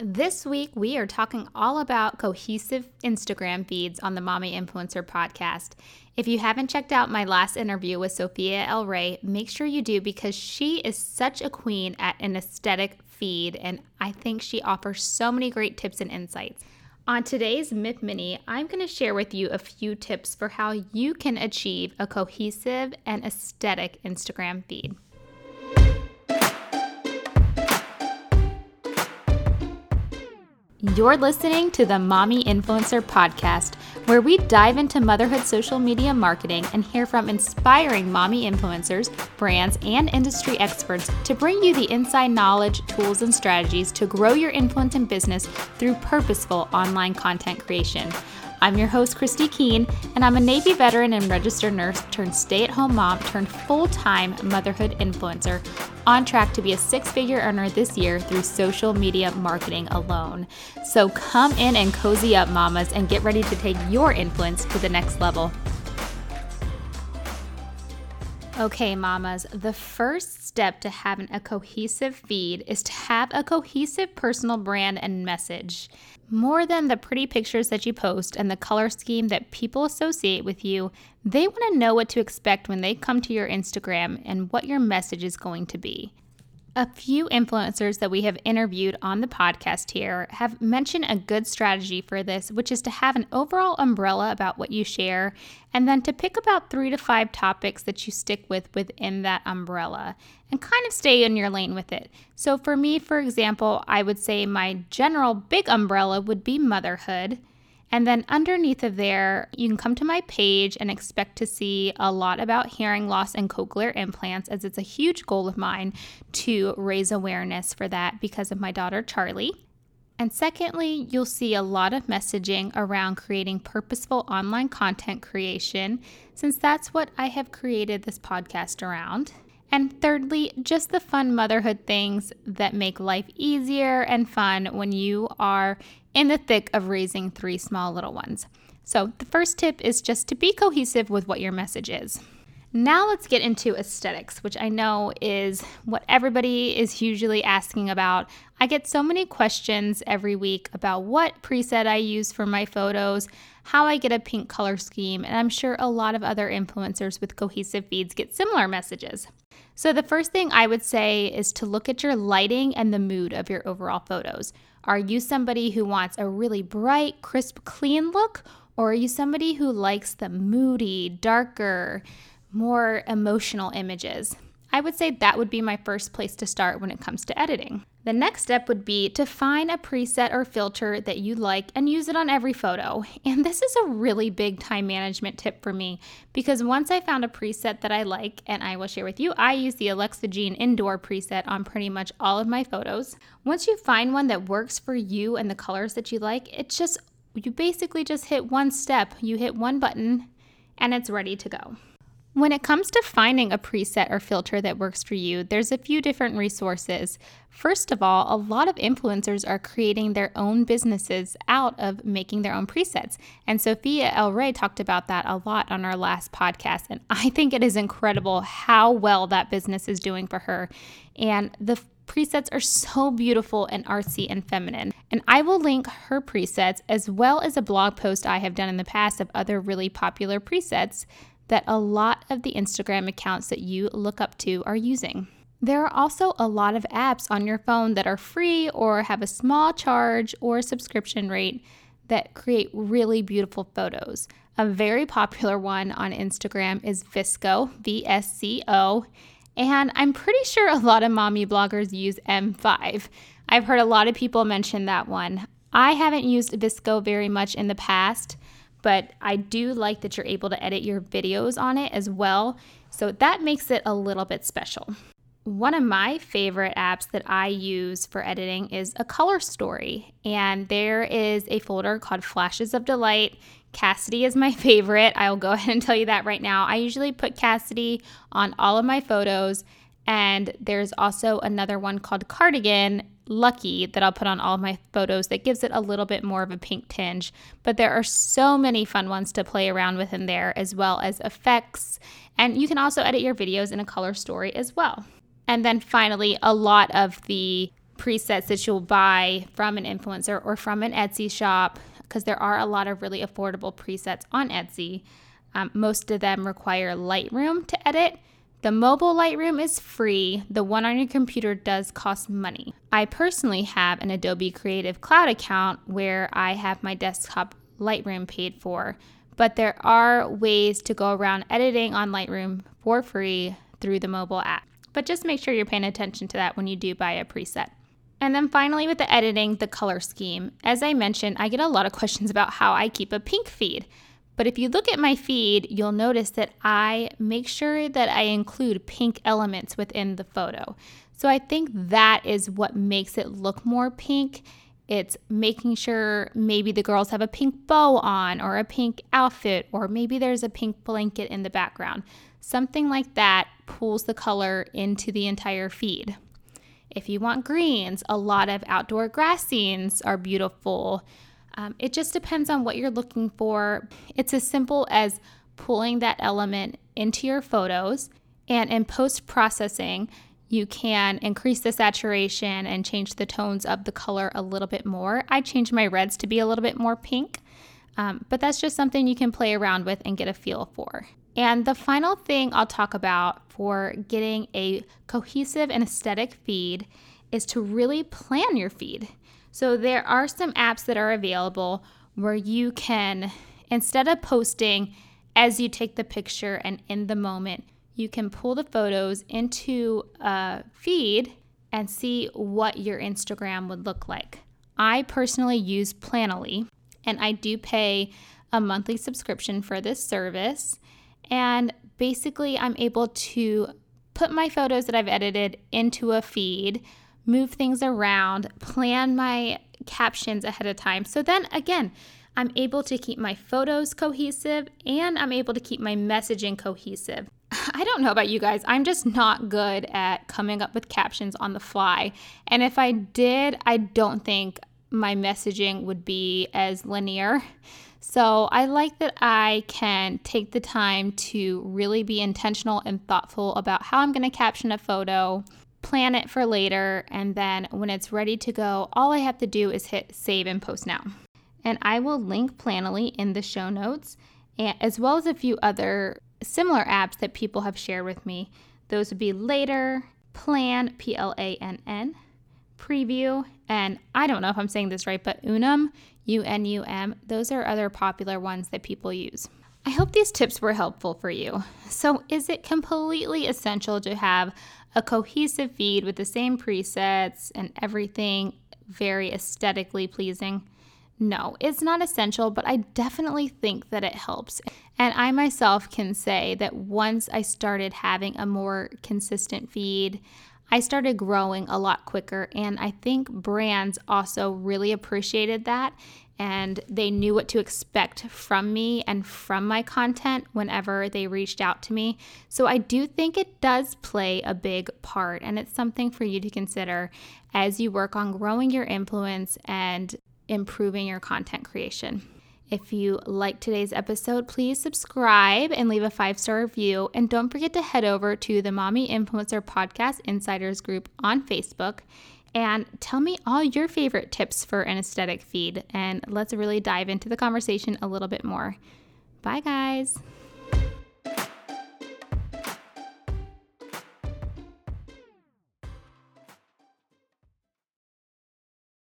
This week, we are talking all about cohesive Instagram feeds on the Mommy Influencer podcast. If you haven't checked out my last interview with Sophia El Rey, make sure you do because she is such a queen at an aesthetic feed, and I think she offers so many great tips and insights. On today's MIP Mini, I'm going to share with you a few tips for how you can achieve a cohesive and aesthetic Instagram feed. You're listening to the Mommy Influencer Podcast, where we dive into motherhood social media marketing and hear from inspiring mommy influencers, brands, and industry experts to bring you the inside knowledge, tools, and strategies to grow your influence and business through purposeful online content creation. I'm your host, Christy Keane, and I'm a Navy veteran and registered nurse turned stay at home mom turned full time motherhood influencer, on track to be a six figure earner this year through social media marketing alone. So come in and cozy up, mamas, and get ready to take your influence to the next level. Okay, mamas, the first step to having a cohesive feed is to have a cohesive personal brand and message. More than the pretty pictures that you post and the color scheme that people associate with you, they want to know what to expect when they come to your Instagram and what your message is going to be. A few influencers that we have interviewed on the podcast here have mentioned a good strategy for this, which is to have an overall umbrella about what you share and then to pick about three to five topics that you stick with within that umbrella and kind of stay in your lane with it. So, for me, for example, I would say my general big umbrella would be motherhood. And then underneath of there, you can come to my page and expect to see a lot about hearing loss and cochlear implants, as it's a huge goal of mine to raise awareness for that because of my daughter Charlie. And secondly, you'll see a lot of messaging around creating purposeful online content creation, since that's what I have created this podcast around. And thirdly, just the fun motherhood things that make life easier and fun when you are in the thick of raising three small little ones. So, the first tip is just to be cohesive with what your message is. Now, let's get into aesthetics, which I know is what everybody is usually asking about. I get so many questions every week about what preset I use for my photos, how I get a pink color scheme, and I'm sure a lot of other influencers with cohesive feeds get similar messages. So, the first thing I would say is to look at your lighting and the mood of your overall photos. Are you somebody who wants a really bright, crisp, clean look? Or are you somebody who likes the moody, darker, more emotional images? I would say that would be my first place to start when it comes to editing. The next step would be to find a preset or filter that you like and use it on every photo. And this is a really big time management tip for me because once I found a preset that I like, and I will share with you, I use the Alexa Jean indoor preset on pretty much all of my photos. Once you find one that works for you and the colors that you like, it's just, you basically just hit one step, you hit one button, and it's ready to go. When it comes to finding a preset or filter that works for you, there's a few different resources. First of all, a lot of influencers are creating their own businesses out of making their own presets. And Sophia El Rey talked about that a lot on our last podcast. And I think it is incredible how well that business is doing for her. And the presets are so beautiful and artsy and feminine. And I will link her presets as well as a blog post I have done in the past of other really popular presets that a lot of the Instagram accounts that you look up to are using. There are also a lot of apps on your phone that are free or have a small charge or subscription rate that create really beautiful photos. A very popular one on Instagram is VSCO, V S C O, and I'm pretty sure a lot of mommy bloggers use M5. I've heard a lot of people mention that one. I haven't used VSCO very much in the past, but I do like that you're able to edit your videos on it as well. So that makes it a little bit special. One of my favorite apps that I use for editing is a color story, and there is a folder called Flashes of Delight. Cassidy is my favorite. I'll go ahead and tell you that right now. I usually put Cassidy on all of my photos, and there's also another one called Cardigan Lucky that I'll put on all my photos that gives it a little bit more of a pink tinge. But there are so many fun ones to play around with in there, as well as effects. And you can also edit your videos in a color story as well. And then finally, a lot of the presets that you'll buy from an influencer or from an Etsy shop, because there are a lot of really affordable presets on Etsy. Um, most of them require Lightroom to edit. The mobile Lightroom is free. The one on your computer does cost money. I personally have an Adobe Creative Cloud account where I have my desktop Lightroom paid for, but there are ways to go around editing on Lightroom for free through the mobile app. But just make sure you're paying attention to that when you do buy a preset. And then finally, with the editing, the color scheme. As I mentioned, I get a lot of questions about how I keep a pink feed. But if you look at my feed, you'll notice that I make sure that I include pink elements within the photo. So I think that is what makes it look more pink. It's making sure maybe the girls have a pink bow on or a pink outfit, or maybe there's a pink blanket in the background. Something like that pulls the color into the entire feed. If you want greens, a lot of outdoor grass scenes are beautiful. Um, it just depends on what you're looking for. It's as simple as pulling that element into your photos, and in post processing, you can increase the saturation and change the tones of the color a little bit more. I changed my reds to be a little bit more pink, um, but that's just something you can play around with and get a feel for. And the final thing I'll talk about for getting a cohesive and aesthetic feed is to really plan your feed. So there are some apps that are available where you can, instead of posting as you take the picture and in the moment, you can pull the photos into a feed and see what your Instagram would look like. I personally use Planoly and I do pay a monthly subscription for this service. And basically, I'm able to put my photos that I've edited into a feed move things around, plan my captions ahead of time. So then again, I'm able to keep my photos cohesive and I'm able to keep my messaging cohesive. I don't know about you guys, I'm just not good at coming up with captions on the fly. And if I did, I don't think my messaging would be as linear. So I like that I can take the time to really be intentional and thoughtful about how I'm going to caption a photo, plan it for later, and then when it's ready to go, all I have to do is hit save and post now. And I will link Planoly in the show notes, as well as a few other similar apps that people have shared with me. Those would be Later, Plann, P L A N N, Preview, and I don't know if I'm saying this right, but Unum, U N U M. Those are other popular ones that people use. I hope these tips were helpful for you. So, is it completely essential to have a cohesive feed with the same presets and everything very aesthetically pleasing? No, it's not essential, but I definitely think that it helps. And I myself can say that once I started having a more consistent feed, I started growing a lot quicker. And I think brands also really appreciated that and they knew what to expect from me and from my content whenever they reached out to me. So I do think it does play a big part, and it's something for you to consider as you work on growing your influence and improving your content creation. If you like today's episode, please subscribe and leave a five star review. And don't forget to head over to the Mommy Influencer Podcast Insiders group on Facebook and tell me all your favorite tips for an aesthetic feed. And let's really dive into the conversation a little bit more. Bye, guys.